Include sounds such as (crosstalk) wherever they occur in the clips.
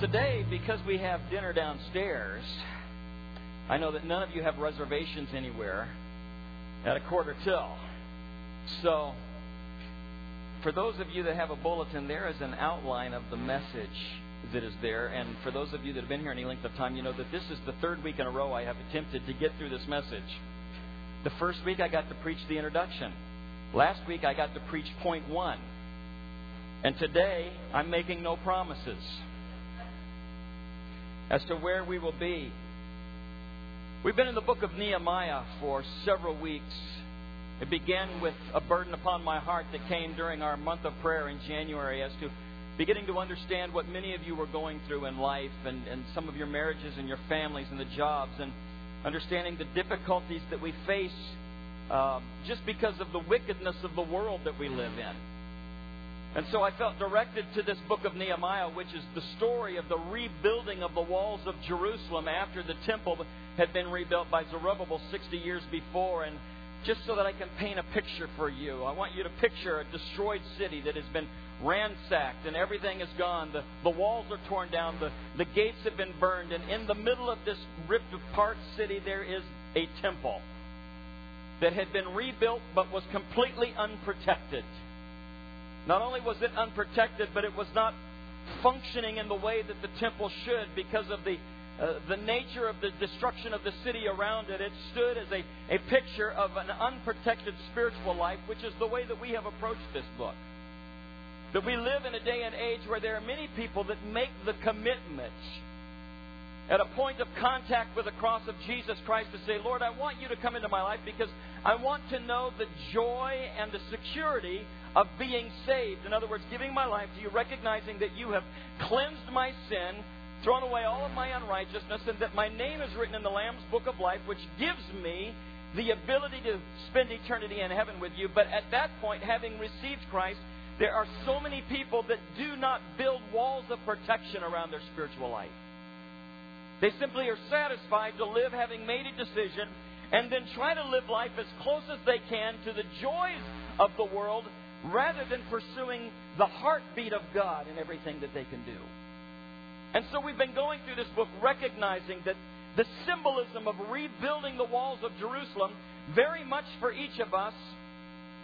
Today, because we have dinner downstairs, I know that none of you have reservations anywhere at a quarter till. So, for those of you that have a bulletin, there is an outline of the message that is there. And for those of you that have been here any length of time, you know that this is the third week in a row I have attempted to get through this message. The first week I got to preach the introduction. Last week I got to preach point one. And today I'm making no promises as to where we will be. We've been in the book of Nehemiah for several weeks. It began with a burden upon my heart that came during our month of prayer in January as to beginning to understand what many of you were going through in life and, and some of your marriages and your families and the jobs and understanding the difficulties that we face um, just because of the wickedness of the world that we live in. And so I felt directed to this book of Nehemiah, which is the story of the rebuilding of the walls of Jerusalem after the temple had been rebuilt by Zerubbabel 60 years before. And just so that I can paint a picture for you, I want you to picture a destroyed city that has been ransacked and everything is gone. The, the walls are torn down, the, the gates have been burned, and in the middle of this ripped apart city, there is a temple that had been rebuilt but was completely unprotected. Not only was it unprotected, but it was not functioning in the way that the temple should because of the uh, the nature of the destruction of the city around it. It stood as a, a picture of an unprotected spiritual life, which is the way that we have approached this book. That we live in a day and age where there are many people that make the commitment at a point of contact with the cross of Jesus Christ to say, Lord, I want you to come into my life because I want to know the joy and the security of being saved. In other words, giving my life to you, recognizing that you have cleansed my sin, thrown away all of my unrighteousness, and that my name is written in the Lamb's book of life, which gives me the ability to spend eternity in heaven with you. But at that point, having received Christ, there are so many people that do not build walls of protection around their spiritual life. They simply are satisfied to live having made a decision and then try to live life as close as they can to the joys of the world rather than pursuing the heartbeat of God in everything that they can do. And so we've been going through this book recognizing that the symbolism of rebuilding the walls of Jerusalem, very much for each of us,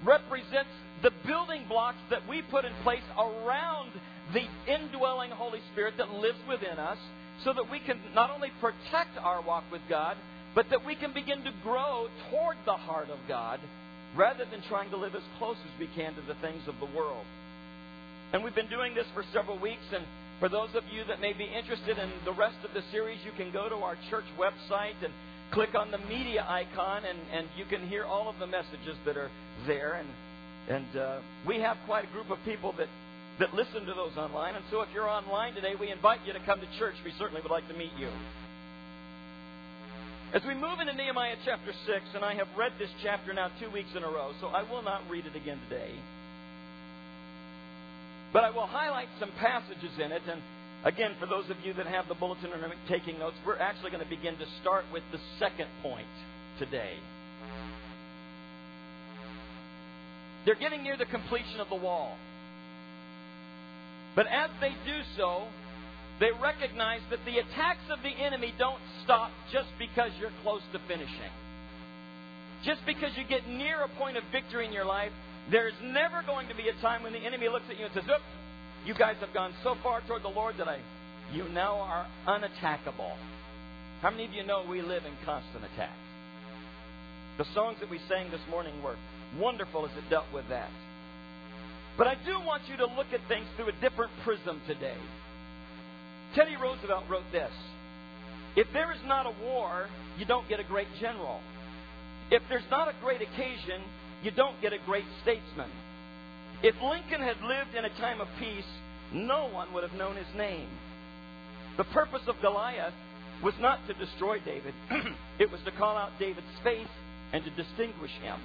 represents the building blocks that we put in place around the indwelling Holy Spirit that lives within us so that we can not only protect our walk with God, but that we can begin to grow toward the heart of God rather than trying to live as close as we can to the things of the world. And we've been doing this for several weeks, and for those of you that may be interested in the rest of the series, you can go to our church website and click on the media icon, and, and you can hear all of the messages that are there. And, and uh, we have quite a group of people that, that listen to those online. And so if you're online today, we invite you to come to church. We certainly would like to meet you. As we move into Nehemiah chapter 6, and I have read this chapter now two weeks in a row, so I will not read it again today. But I will highlight some passages in it. And again, for those of you that have the bulletin and are taking notes, we're actually going to begin to start with the second point today. They're getting near the completion of the wall. But as they do so, they recognize that the attacks of the enemy don't stop just because you're close to finishing. Just because you get near a point of victory in your life, there's never going to be a time when the enemy looks at you and says, Oop, you guys have gone so far toward the Lord that I, you now are unattackable. How many of you know we live in constant attack? The songs that we sang this morning were wonderful as it dealt with that. But I do want you to look at things through a different prism today. Teddy Roosevelt wrote this If there is not a war, you don't get a great general. If there's not a great occasion, you don't get a great statesman. If Lincoln had lived in a time of peace, no one would have known his name. The purpose of Goliath was not to destroy David, (clears throat) it was to call out David's faith and to distinguish him.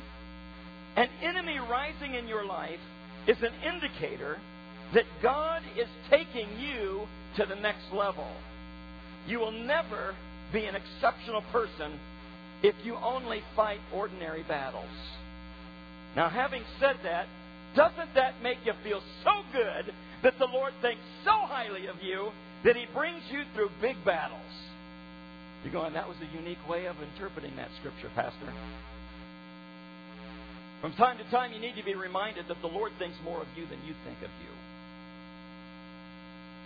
An enemy rising in your life is an indicator that God is taking you to the next level. You will never be an exceptional person if you only fight ordinary battles. Now, having said that, doesn't that make you feel so good that the Lord thinks so highly of you that He brings you through big battles. You're going, that was a unique way of interpreting that scripture, Pastor. From time to time, you need to be reminded that the Lord thinks more of you than you think of you.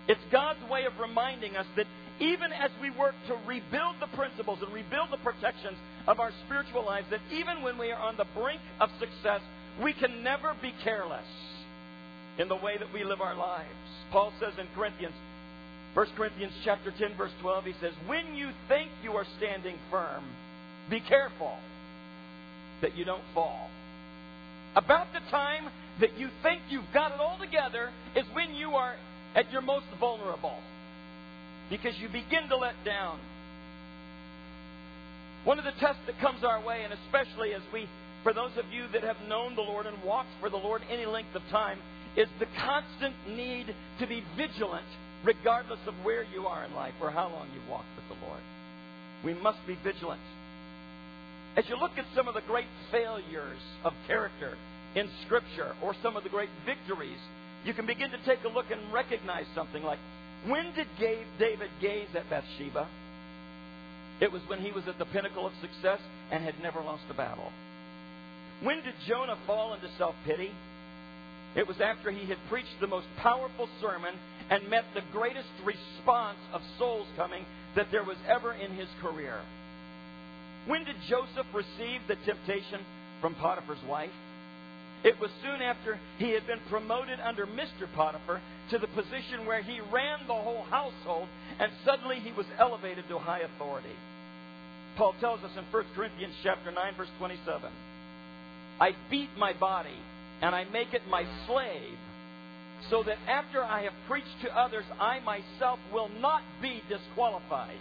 It's God's way of reminding us that even as we work to rebuild the principles and rebuild the protections of our spiritual lives, that even when we are on the brink of success, we can never be careless in the way that we live our lives. Paul says in Corinthians, 1 Corinthians chapter 10 verse 12 he says, "When you think you are standing firm, be careful that you don't fall." About the time that you think you've got it all together is when you are at your most vulnerable. Because you begin to let down. One of the tests that comes our way, and especially as we, for those of you that have known the Lord and walked for the Lord any length of time, is the constant need to be vigilant regardless of where you are in life or how long you've walked with the Lord. We must be vigilant. As you look at some of the great failures of character in Scripture or some of the great victories, you can begin to take a look and recognize something like when did David gaze at Bathsheba? It was when he was at the pinnacle of success and had never lost a battle. When did Jonah fall into self pity? It was after he had preached the most powerful sermon and met the greatest response of souls coming that there was ever in his career. When did Joseph receive the temptation from Potiphar's wife? It was soon after he had been promoted under Mr. Potiphar to the position where he ran the whole household, and suddenly he was elevated to high authority. Paul tells us in 1 Corinthians chapter 9 verse 27, I beat my body and I make it my slave so that after I have preached to others, I myself will not be disqualified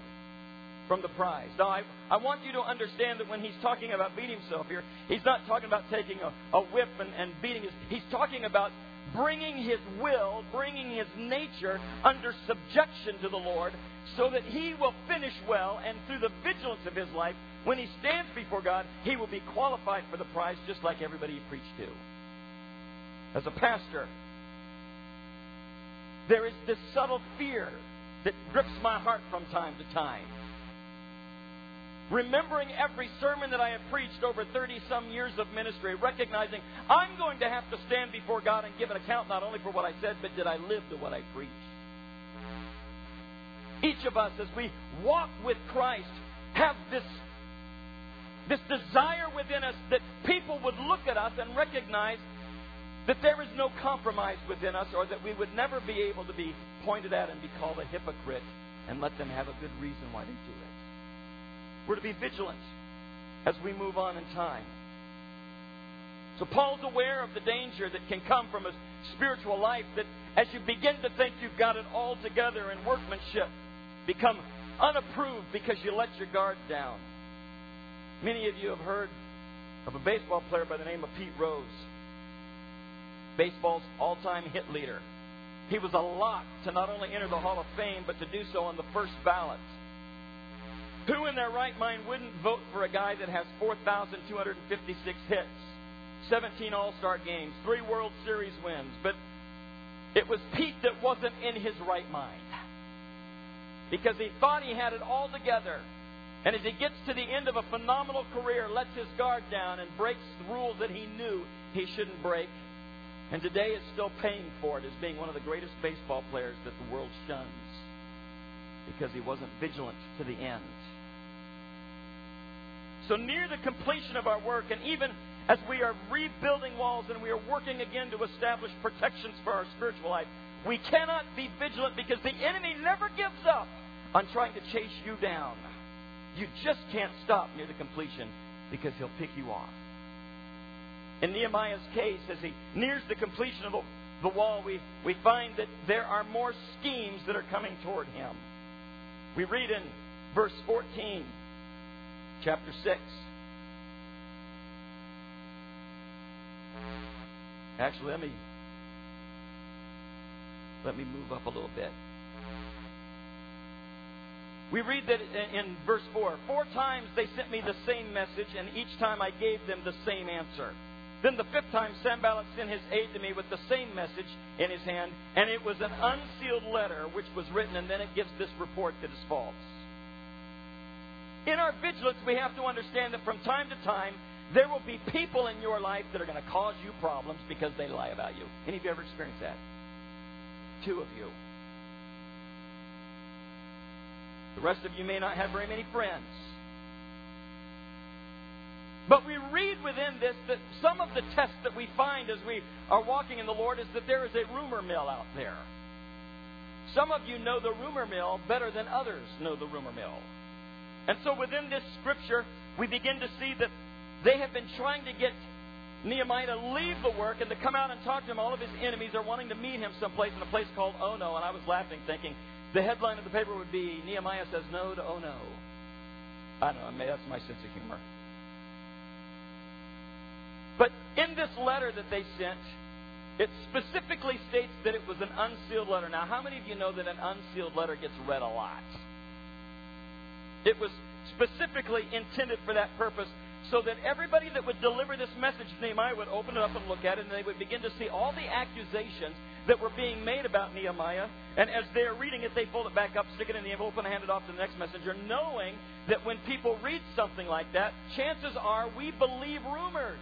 from the prize. Now, I, I want you to understand that when he's talking about beating himself here, he's not talking about taking a, a whip and, and beating his. He's talking about bringing his will, bringing his nature under subjection to the Lord so that he will finish well and through the vigilance of his life, when he stands before God, he will be qualified for the prize just like everybody he preached to. As a pastor, there is this subtle fear that grips my heart from time to time. Remembering every sermon that I have preached over 30 some years of ministry, recognizing I'm going to have to stand before God and give an account not only for what I said, but did I live to what I preached. Each of us, as we walk with Christ, have this, this desire within us that people would look at us and recognize that there is no compromise within us, or that we would never be able to be pointed at and be called a hypocrite and let them have a good reason why they do it. We're to be vigilant as we move on in time. So Paul's aware of the danger that can come from a spiritual life that as you begin to think you've got it all together in workmanship, become unapproved because you let your guard down. Many of you have heard of a baseball player by the name of Pete Rose baseball's all time hit leader. He was a lock to not only enter the Hall of Fame, but to do so on the first ballot. Who in their right mind wouldn't vote for a guy that has 4,256 hits, 17 All Star games, three World Series wins? But it was Pete that wasn't in his right mind because he thought he had it all together. And as he gets to the end of a phenomenal career, lets his guard down and breaks the rules that he knew he shouldn't break. And today is still paying for it as being one of the greatest baseball players that the world shuns because he wasn't vigilant to the end. So, near the completion of our work, and even as we are rebuilding walls and we are working again to establish protections for our spiritual life, we cannot be vigilant because the enemy never gives up on trying to chase you down. You just can't stop near the completion because he'll pick you off. In Nehemiah's case, as he nears the completion of the, wall, we, we find that there are more schemes that are coming toward him. We read in verse 14, chapter 6. Actually, let me let me move up a little bit. We read that in verse 4 Four times they sent me the same message, and each time I gave them the same answer. Then the fifth time, Sanballat sent his aide to me with the same message in his hand, and it was an unsealed letter which was written, and then it gives this report that is false. In our vigilance, we have to understand that from time to time, there will be people in your life that are going to cause you problems because they lie about you. Any of you ever experienced that? Two of you. The rest of you may not have very many friends. But we read within this that some of the tests that we find as we are walking in the Lord is that there is a rumor mill out there. Some of you know the rumor mill better than others know the rumor mill. And so within this scripture, we begin to see that they have been trying to get Nehemiah to leave the work and to come out and talk to him. All of his enemies are wanting to meet him someplace in a place called Ono. And I was laughing, thinking the headline of the paper would be Nehemiah says no to Ono. I don't know, that's my sense of humor. But in this letter that they sent, it specifically states that it was an unsealed letter. Now, how many of you know that an unsealed letter gets read a lot? It was specifically intended for that purpose so that everybody that would deliver this message to Nehemiah would open it up and look at it, and they would begin to see all the accusations that were being made about Nehemiah. And as they're reading it, they fold it back up, stick it in the envelope, and hand it off to the next messenger, knowing that when people read something like that, chances are we believe rumors.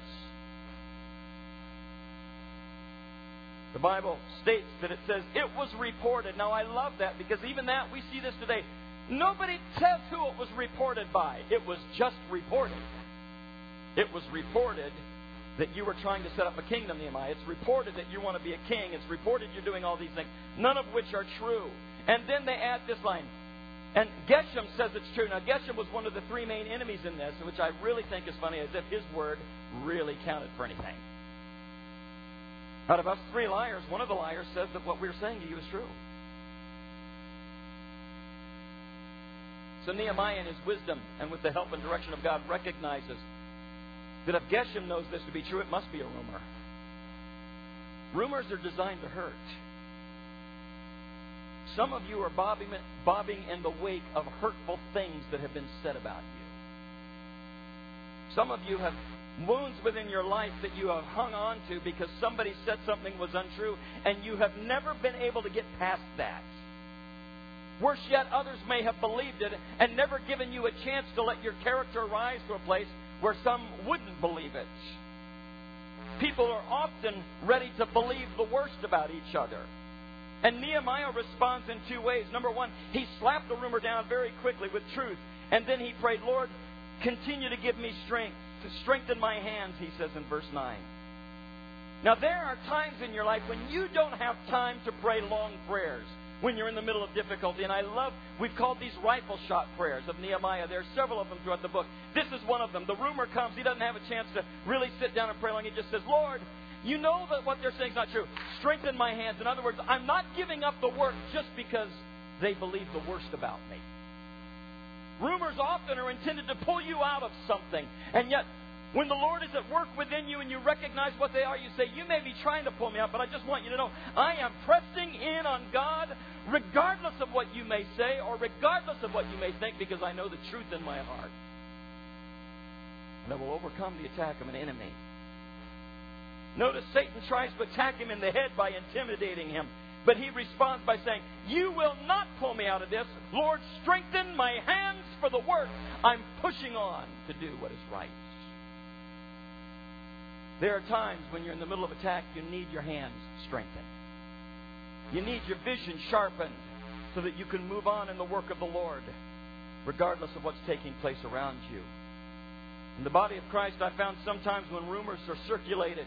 The Bible states that it says, it was reported. Now, I love that because even that, we see this today. Nobody says who it was reported by. It was just reported. It was reported that you were trying to set up a kingdom, Nehemiah. It's reported that you want to be a king. It's reported you're doing all these things, none of which are true. And then they add this line. And Geshem says it's true. Now, Geshem was one of the three main enemies in this, which I really think is funny, as if his word really counted for anything. Out of us three liars, one of the liars says that what we're saying to you is true. So Nehemiah, in his wisdom and with the help and direction of God, recognizes that if Geshem knows this to be true, it must be a rumor. Rumors are designed to hurt. Some of you are bobbing, bobbing in the wake of hurtful things that have been said about you. Some of you have wounds within your life that you have hung on to because somebody said something was untrue, and you have never been able to get past that. Worse yet, others may have believed it and never given you a chance to let your character rise to a place where some wouldn't believe it. People are often ready to believe the worst about each other. And Nehemiah responds in two ways. Number one, he slapped the rumor down very quickly with truth. And then he prayed, Lord, continue to give me strength to strengthen my hands, he says in verse 9. Now, there are times in your life when you don't have time to pray long prayers when you're in the middle of difficulty. And I love, we've called these rifle shot prayers of Nehemiah. There are several of them throughout the book. This is one of them. The rumor comes, he doesn't have a chance to really sit down and pray long. He just says, Lord, you know that what they're saying is not true. Strengthen my hands. In other words, I'm not giving up the work just because they believe the worst about me. Rumors often are intended to pull you out of something. And yet, when the Lord is at work within you and you recognize what they are, you say, You may be trying to pull me out, but I just want you to know I am pressing in on God regardless of what you may say or regardless of what you may think because I know the truth in my heart. And I will overcome the attack of an enemy. Notice Satan tries to attack him in the head by intimidating him. But he responds by saying, You will not pull me out of this. Lord, strengthen my hands for the work. I'm pushing on to do what is right. There are times when you're in the middle of attack, you need your hands strengthened. You need your vision sharpened so that you can move on in the work of the Lord, regardless of what's taking place around you. In the body of Christ, I found sometimes when rumors are circulated,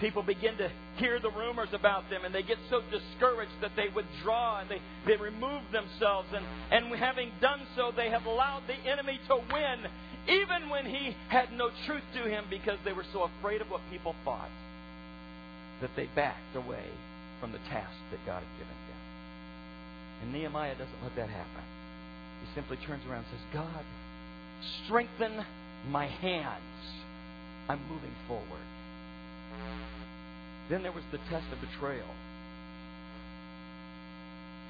people begin to hear the rumors about them and they get so discouraged that they withdraw and they, they remove themselves. And, and having done so, they have allowed the enemy to win, even when he had no truth to him because they were so afraid of what people thought that they backed away from the task that God had given them. And Nehemiah doesn't let that happen. He simply turns around and says, God, strengthen my hands. I'm moving forward. Then there was the test of betrayal.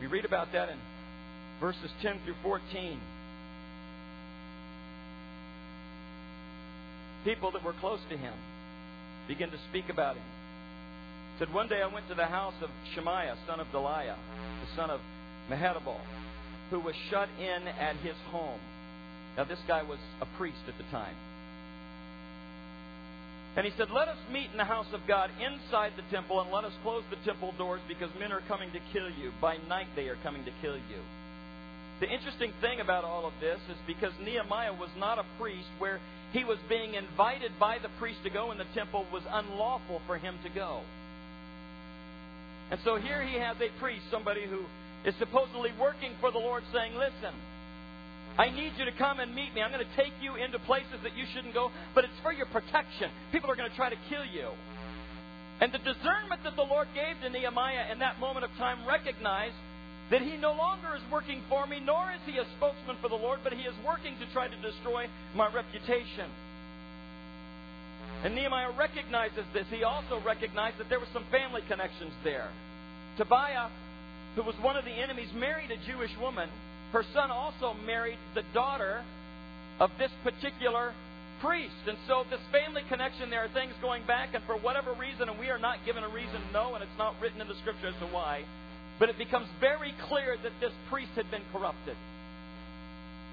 We read about that in verses 10 through 14. People that were close to him begin to speak about him. Said, One day I went to the house of Shemaiah, son of Delaiah, the son of Mehetabel, who was shut in at his home. Now, this guy was a priest at the time. And he said, Let us meet in the house of God inside the temple, and let us close the temple doors because men are coming to kill you. By night they are coming to kill you. The interesting thing about all of this is because Nehemiah was not a priest, where he was being invited by the priest to go in the temple was unlawful for him to go. And so here he has a priest, somebody who is supposedly working for the Lord, saying, Listen, I need you to come and meet me. I'm going to take you into places that you shouldn't go, but it's for your protection. People are going to try to kill you. And the discernment that the Lord gave to Nehemiah in that moment of time recognized that he no longer is working for me, nor is he a spokesman for the Lord, but he is working to try to destroy my reputation. And Nehemiah recognizes this. He also recognized that there were some family connections there. Tobiah, who was one of the enemies, married a Jewish woman her son also married the daughter of this particular priest. And so, this family connection, there are things going back, and for whatever reason, and we are not given a reason to know, and it's not written in the scripture as to why, but it becomes very clear that this priest had been corrupted.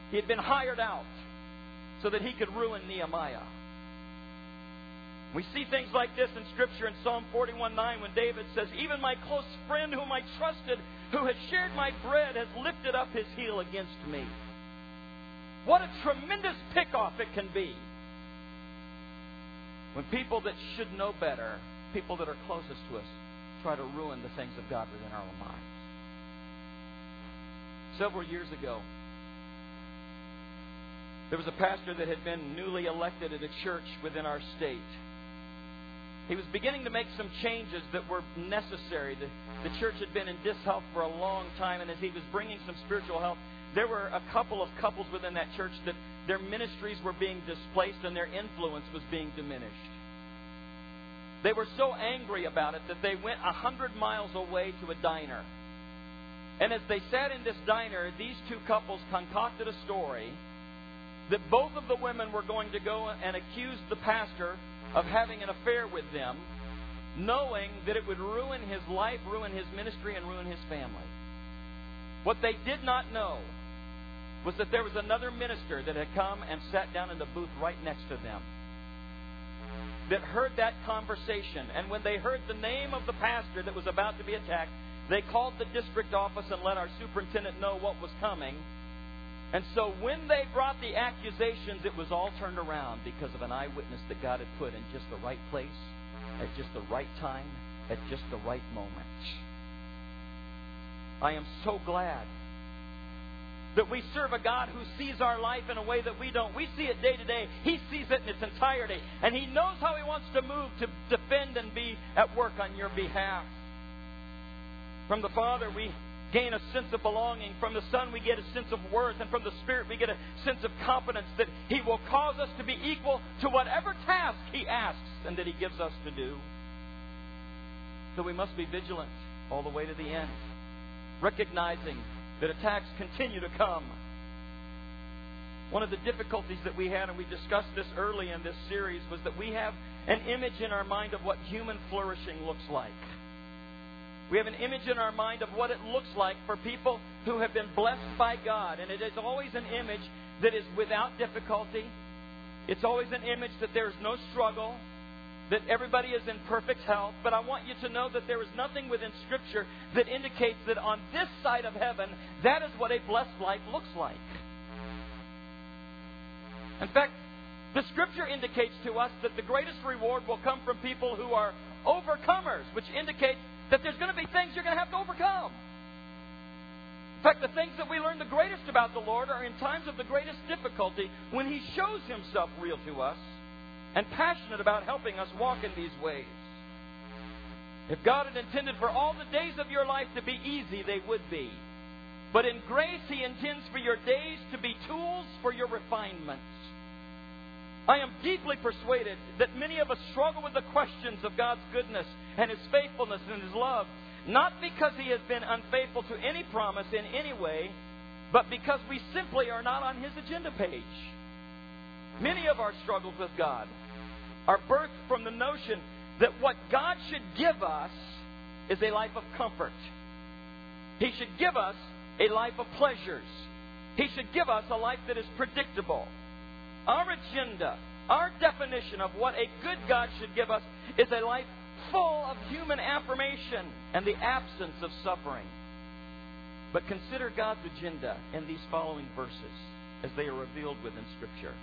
He had been hired out so that he could ruin Nehemiah. We see things like this in Scripture in Psalm 41 9 when David says, Even my close friend whom I trusted, who has shared my bread, has lifted up his heel against me. What a tremendous pickoff it can be when people that should know better, people that are closest to us, try to ruin the things of God within our own lives. Several years ago, there was a pastor that had been newly elected at a church within our state. He was beginning to make some changes that were necessary. The, the church had been in dishealth for a long time, and as he was bringing some spiritual health, there were a couple of couples within that church that their ministries were being displaced and their influence was being diminished. They were so angry about it that they went a hundred miles away to a diner. And as they sat in this diner, these two couples concocted a story that both of the women were going to go and accuse the pastor of having an affair with them, knowing that it would ruin his life, ruin his ministry, and ruin his family. What they did not know was that there was another minister that had come and sat down in the booth right next to them that heard that conversation. And when they heard the name of the pastor that was about to be attacked, they called the district office and let our superintendent know what was coming. And so when they brought the accusations, it was all turned around because of an eyewitness that God had put in just the right place, at just the right time, at just the right moment. I am so glad that we serve a God who sees our life in a way that we don't. We see it day to day. He sees it in its entirety. And He knows how He wants to move to defend and be at work on your behalf. From the Father, we gain a sense of belonging. From the Son, we get a sense of worth. And from the Spirit, we get a sense of confidence that He will cause us to be equal to whatever task He asks and that He gives us to do. So we must be vigilant all the way to the end, recognizing that attacks continue to come. One of the difficulties that we had, and we discussed this early in this series, was that we have an image in our mind of what human flourishing looks like. We have an image in our mind of what it looks like for people who have been blessed by God. And it is always an image that is without difficulty. It's always an image that there is no struggle, that everybody is in perfect health. But I want you to know that there is nothing within Scripture that indicates that on this side of heaven, that is what a blessed life looks like. In fact, the Scripture indicates to us that the greatest reward will come from people who are overcomers, which indicates that there's going to be things you're going to have to overcome. In fact, the things that we learn the greatest about the Lord are in times of the greatest difficulty when He shows Himself real to us and passionate about helping us walk in these ways. If God had intended for all the days of your life to be easy, they would be. But in grace, He intends for your days to be tools for your refinements. I am deeply persuaded that many of us struggle with the questions of God's goodness and His faithfulness and His love, not because He has been unfaithful to any promise in any way, but because we simply are not on His agenda page. Many of our struggles with God are birthed from the notion that what God should give us is a life of comfort. He should give us a life of pleasures. He should give us a life that is predictable. Our agenda, our definition of what a good God should give us is a life full of human affirmation and the absence of suffering. But consider God's agenda in these following verses as they are revealed within Scripture.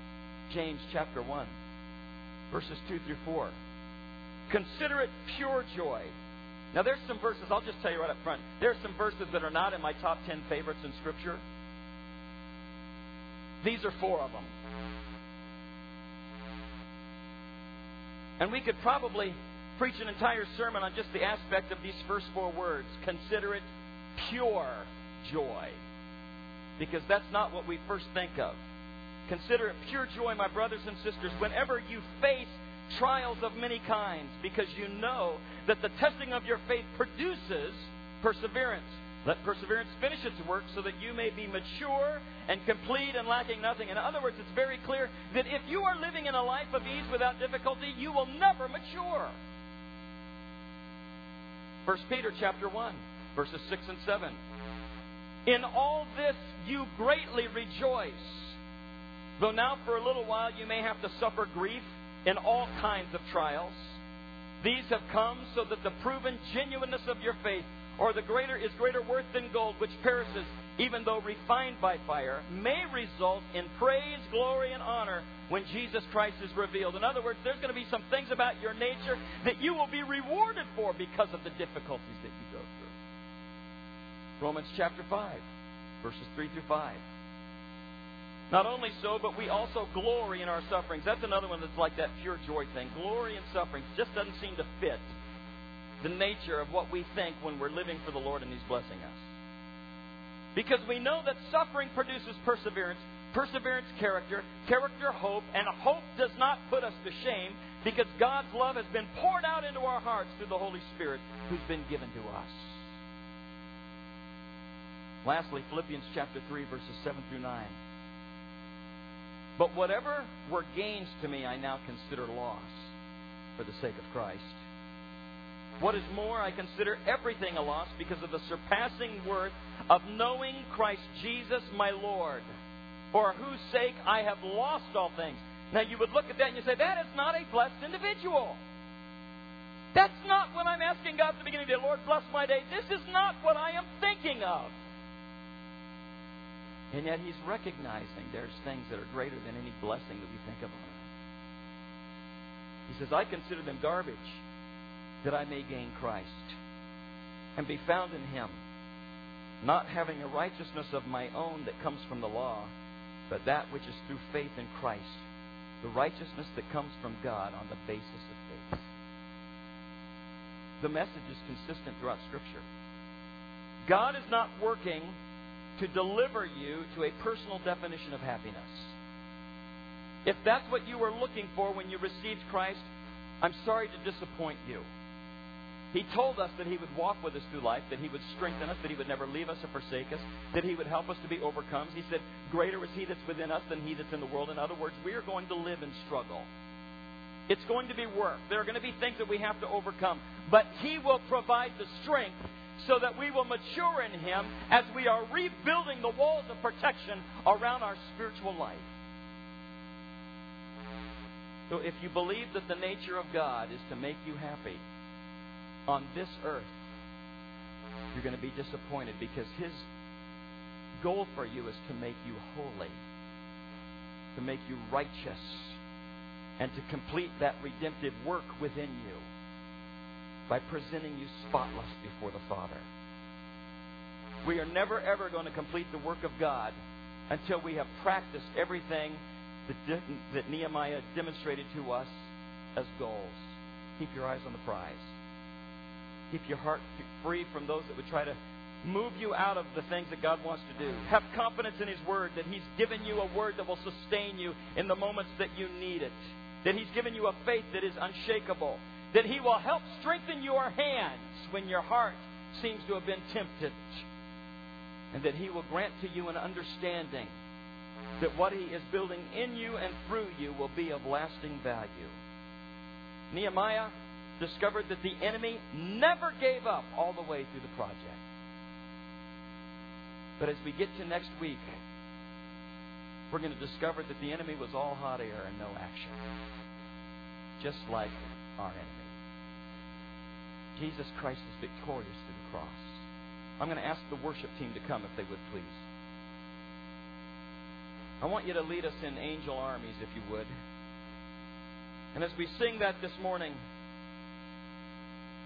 James chapter 1, verses 2 through 4. Consider it pure joy. Now, there's some verses, I'll just tell you right up front. There's some verses that are not in my top 10 favorites in Scripture. These are four of them. And we could probably preach an entire sermon on just the aspect of these first four words. Consider it pure joy. Because that's not what we first think of. Consider it pure joy, my brothers and sisters, whenever you face trials of many kinds, because you know that the testing of your faith produces perseverance. Let perseverance finish its work so that you may be mature and complete and lacking nothing. In other words, it's very clear that if you are living in a life of ease without difficulty, you will never mature. 1 Peter chapter 1, verses 6 and 7. In all this you greatly rejoice, though now for a little while you may have to suffer grief in all kinds of trials. These have come so that the proven genuineness of your faith, or the greater is greater worth than gold, which perishes, even though refined by fire, may result in praise, glory, and honor when Jesus Christ is revealed. In other words, there's going to be some things about your nature that you will be rewarded for because of the difficulties that you go through. Romans chapter 5, verses 3 through 5. Not only so, but we also glory in our sufferings. That's another one that's like that pure joy thing. Glory in sufferings just doesn't seem to fit the nature of what we think when we're living for the Lord and He's blessing us. Because we know that suffering produces perseverance, perseverance, character, character, hope, and hope does not put us to shame because God's love has been poured out into our hearts through the Holy Spirit who's been given to us. Lastly, Philippians chapter 3, verses 7 through 9. But whatever were gains to me, I now consider loss for the sake of Christ. What is more, I consider everything a loss because of the surpassing worth of knowing Christ Jesus my Lord, for whose sake I have lost all things. Now you would look at that and you say, that is not a blessed individual. That's not what I'm asking God at the beginning of the day. Lord, bless my day. This is not what I am thinking of. And yet he's recognizing there's things that are greater than any blessing that we think of on earth. He says, I consider them garbage that I may gain Christ and be found in him, not having a righteousness of my own that comes from the law, but that which is through faith in Christ, the righteousness that comes from God on the basis of faith. The message is consistent throughout Scripture. God is not working to deliver you to a personal definition of happiness. If that's what you were looking for when you received Christ, I'm sorry to disappoint you. He told us that He would walk with us through life, that He would strengthen us, that He would never leave us or forsake us, that He would help us to be overcome. He said, Greater is He that's within us than He that's in the world. In other words, we are going to live in struggle. It's going to be work. There are going to be things that we have to overcome. But He will provide the strength so that we will mature in Him as we are rebuilding the walls of protection around our spiritual life. So, if you believe that the nature of God is to make you happy on this earth, you're going to be disappointed because His goal for you is to make you holy, to make you righteous, and to complete that redemptive work within you by presenting you spotless before the Father. We are never, ever going to complete the work of God until we have practiced everything that, Nehemiah demonstrated to us as goals. Keep your eyes on the prize. Keep your heart free from those that would try to move you out of the things that God wants to do. Have confidence in His Word that He's given you a Word that will sustain you in the moments that you need it. That He's given you a faith that is unshakable that He will help strengthen your hands when your heart seems to have been tempted, and that He will grant to you an understanding that what He is building in you and through you will be of lasting value. Nehemiah discovered that the enemy never gave up all the way through the project. But as we get to next week, we're going to discover that the enemy was all hot air and no action. Just like our enemy. Jesus Christ is victorious through the cross. I'm going to ask the worship team to come if they would please. I want you to lead us in angel armies, if you would. And as we sing that this morning,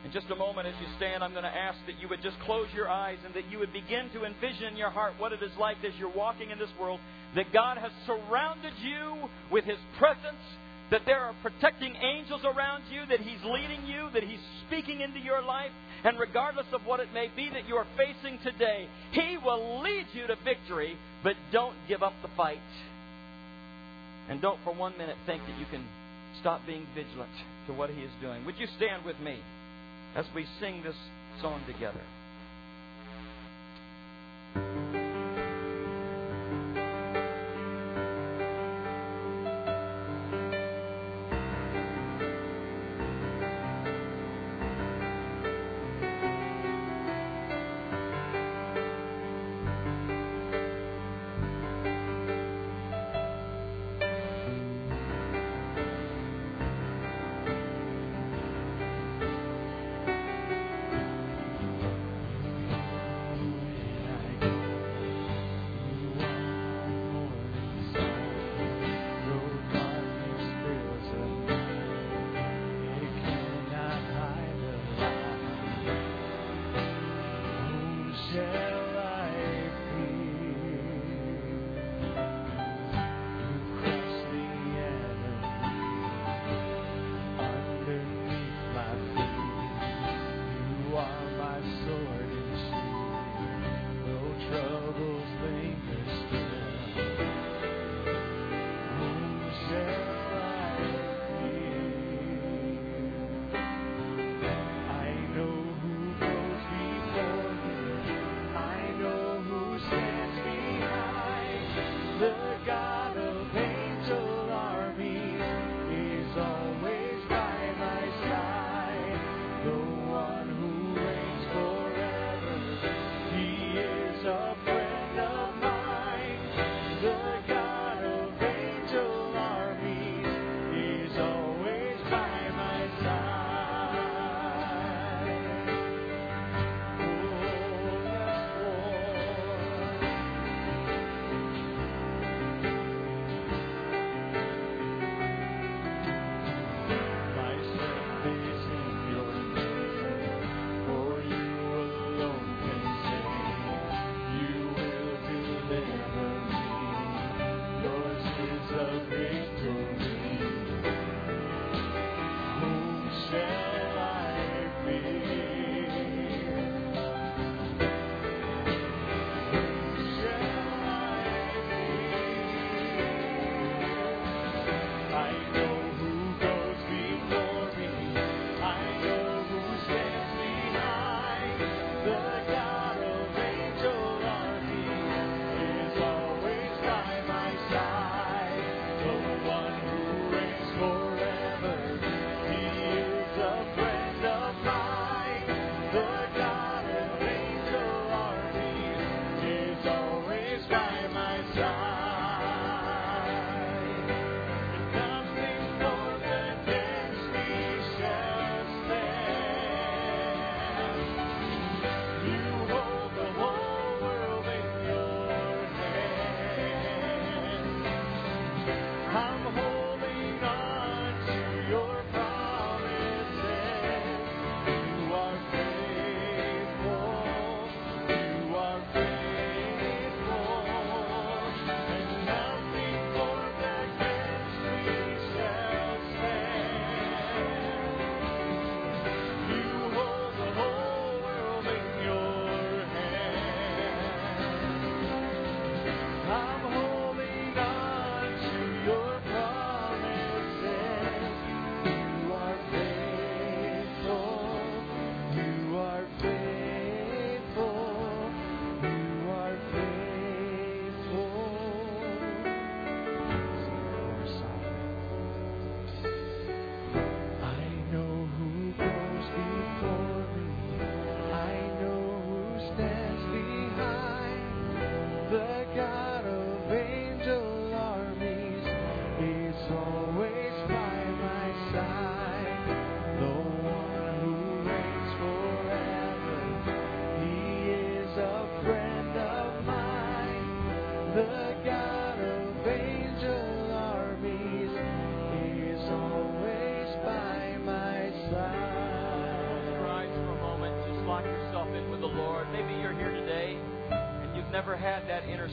in just a moment, as you stand, I'm going to ask that you would just close your eyes and that you would begin to envision in your heart what it is like as you're walking in this world, that God has surrounded you with His presence, that there are protecting angels around you, that He's leading you, that He's speaking into your life, and regardless of what it may be that you are facing today, He will lead you to victory, but don't give up the fight. And don't for one minute think that you can stop being vigilant to what He is doing. Would you stand with me? As we sing this song together.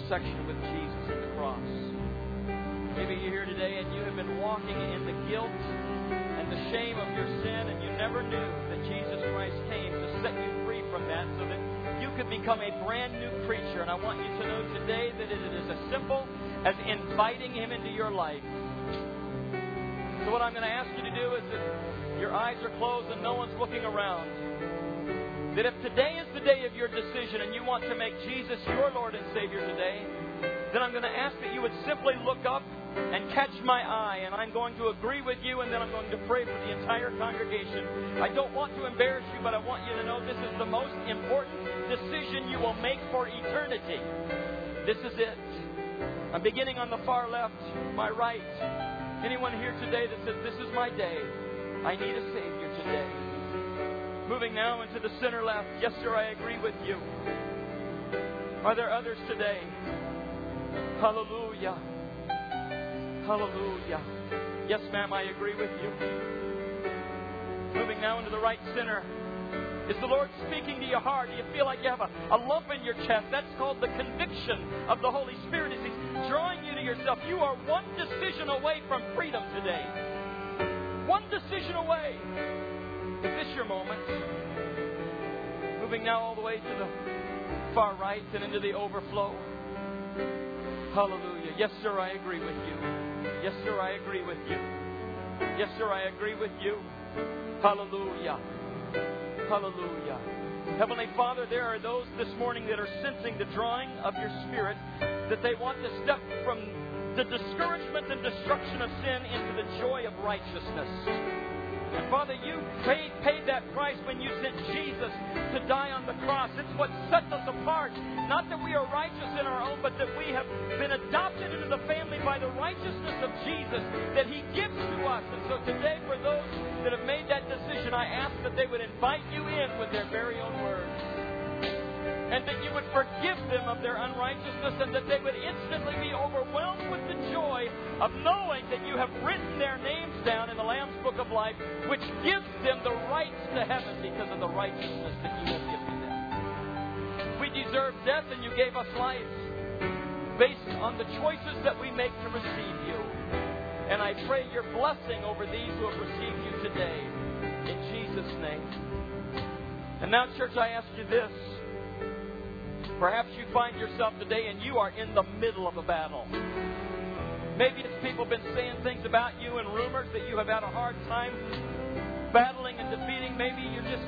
Intersection with Jesus at the cross. Maybe you're here today and you have been walking in the guilt and the shame of your sin, and you never knew that Jesus Christ came to set you free from that so that you could become a brand new creature. And I want you to know today that it is as simple as inviting Him into your life. So, what I'm going to ask you to do is that your eyes are closed and no one's looking around that if today is the day of your decision and you want to make Jesus your Lord and Savior today, then I'm going to ask that you would simply look up and catch my eye, and I'm going to agree with you, and then I'm going to pray for the entire congregation. I don't want to embarrass you, but I want you to know this is the most important decision you will make for eternity. This is it. I'm beginning on the far left, my right. Anyone here today that says, This is my day, I need a Savior today. Moving now into the center left. Yes, sir, I agree with you. Are there others today? Hallelujah. Hallelujah. Yes, ma'am, I agree with you. Moving now into the right center. Is the Lord speaking to your heart? Do you feel like you have a, a lump in your chest? That's called the conviction of the Holy Spirit as He's drawing you to yourself. You are one decision away from freedom today. One decision away. Is this your moment? Moving now all the way to the far right and into the overflow. Hallelujah. Yes, sir, I agree with you. Yes, sir, I agree with you. Yes, sir, I agree with you. Hallelujah. Hallelujah. Heavenly Father, there are those this morning that are sensing the drawing of your Spirit, that they want to step from the discouragement and destruction of sin into the joy of righteousness. Father, you paid, paid that price when you sent Jesus to die on the cross. It's what sets us apart. Not that we are righteous in our own, but that we have been adopted into the family by the righteousness of Jesus that He gives to us. And so today, for those that have made that decision, I ask that they would invite you in with their very own words and that you would forgive them of their unrighteousness, and that they would instantly be overwhelmed with the joy of knowing that you have written their names down in the Lamb's Book of Life, which gives them the rights to heaven because of the righteousness that you have given them. We deserve death, and you gave us life based on the choices that we make to receive you. And I pray your blessing over these who have received you today. In Jesus' name. And now, church, I ask you this. Perhaps you find yourself today and you are in the middle of a battle. Maybe it's people been saying things about you and rumors that you have had a hard time battling and defeating. Maybe you just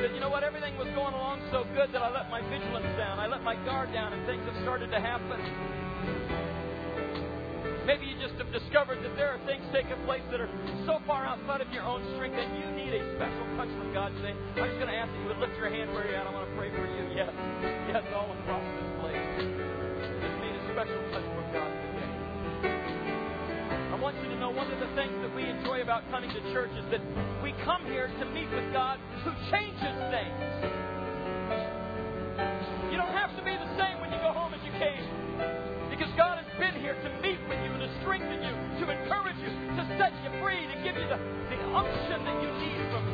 said, you know what, everything was going along so good that I let my vigilance down. I let my guard down and things have started to happen. Maybe you just have discovered that there are things taking place that are so far outside of your own strength that you need a special touch from God today. I'm just going to ask that you would lift your hand where you're at. I want to pray for you. Yes, yes, all across this place. Just need a special touch from God today. I want you to know one of the things that we enjoy about coming to church is that we come here to meet with God who changes things. You don't have to be the same when you go home as you came because God has been here to meet strengthen you, to encourage you, to set you free, to give you the, the unction that you need from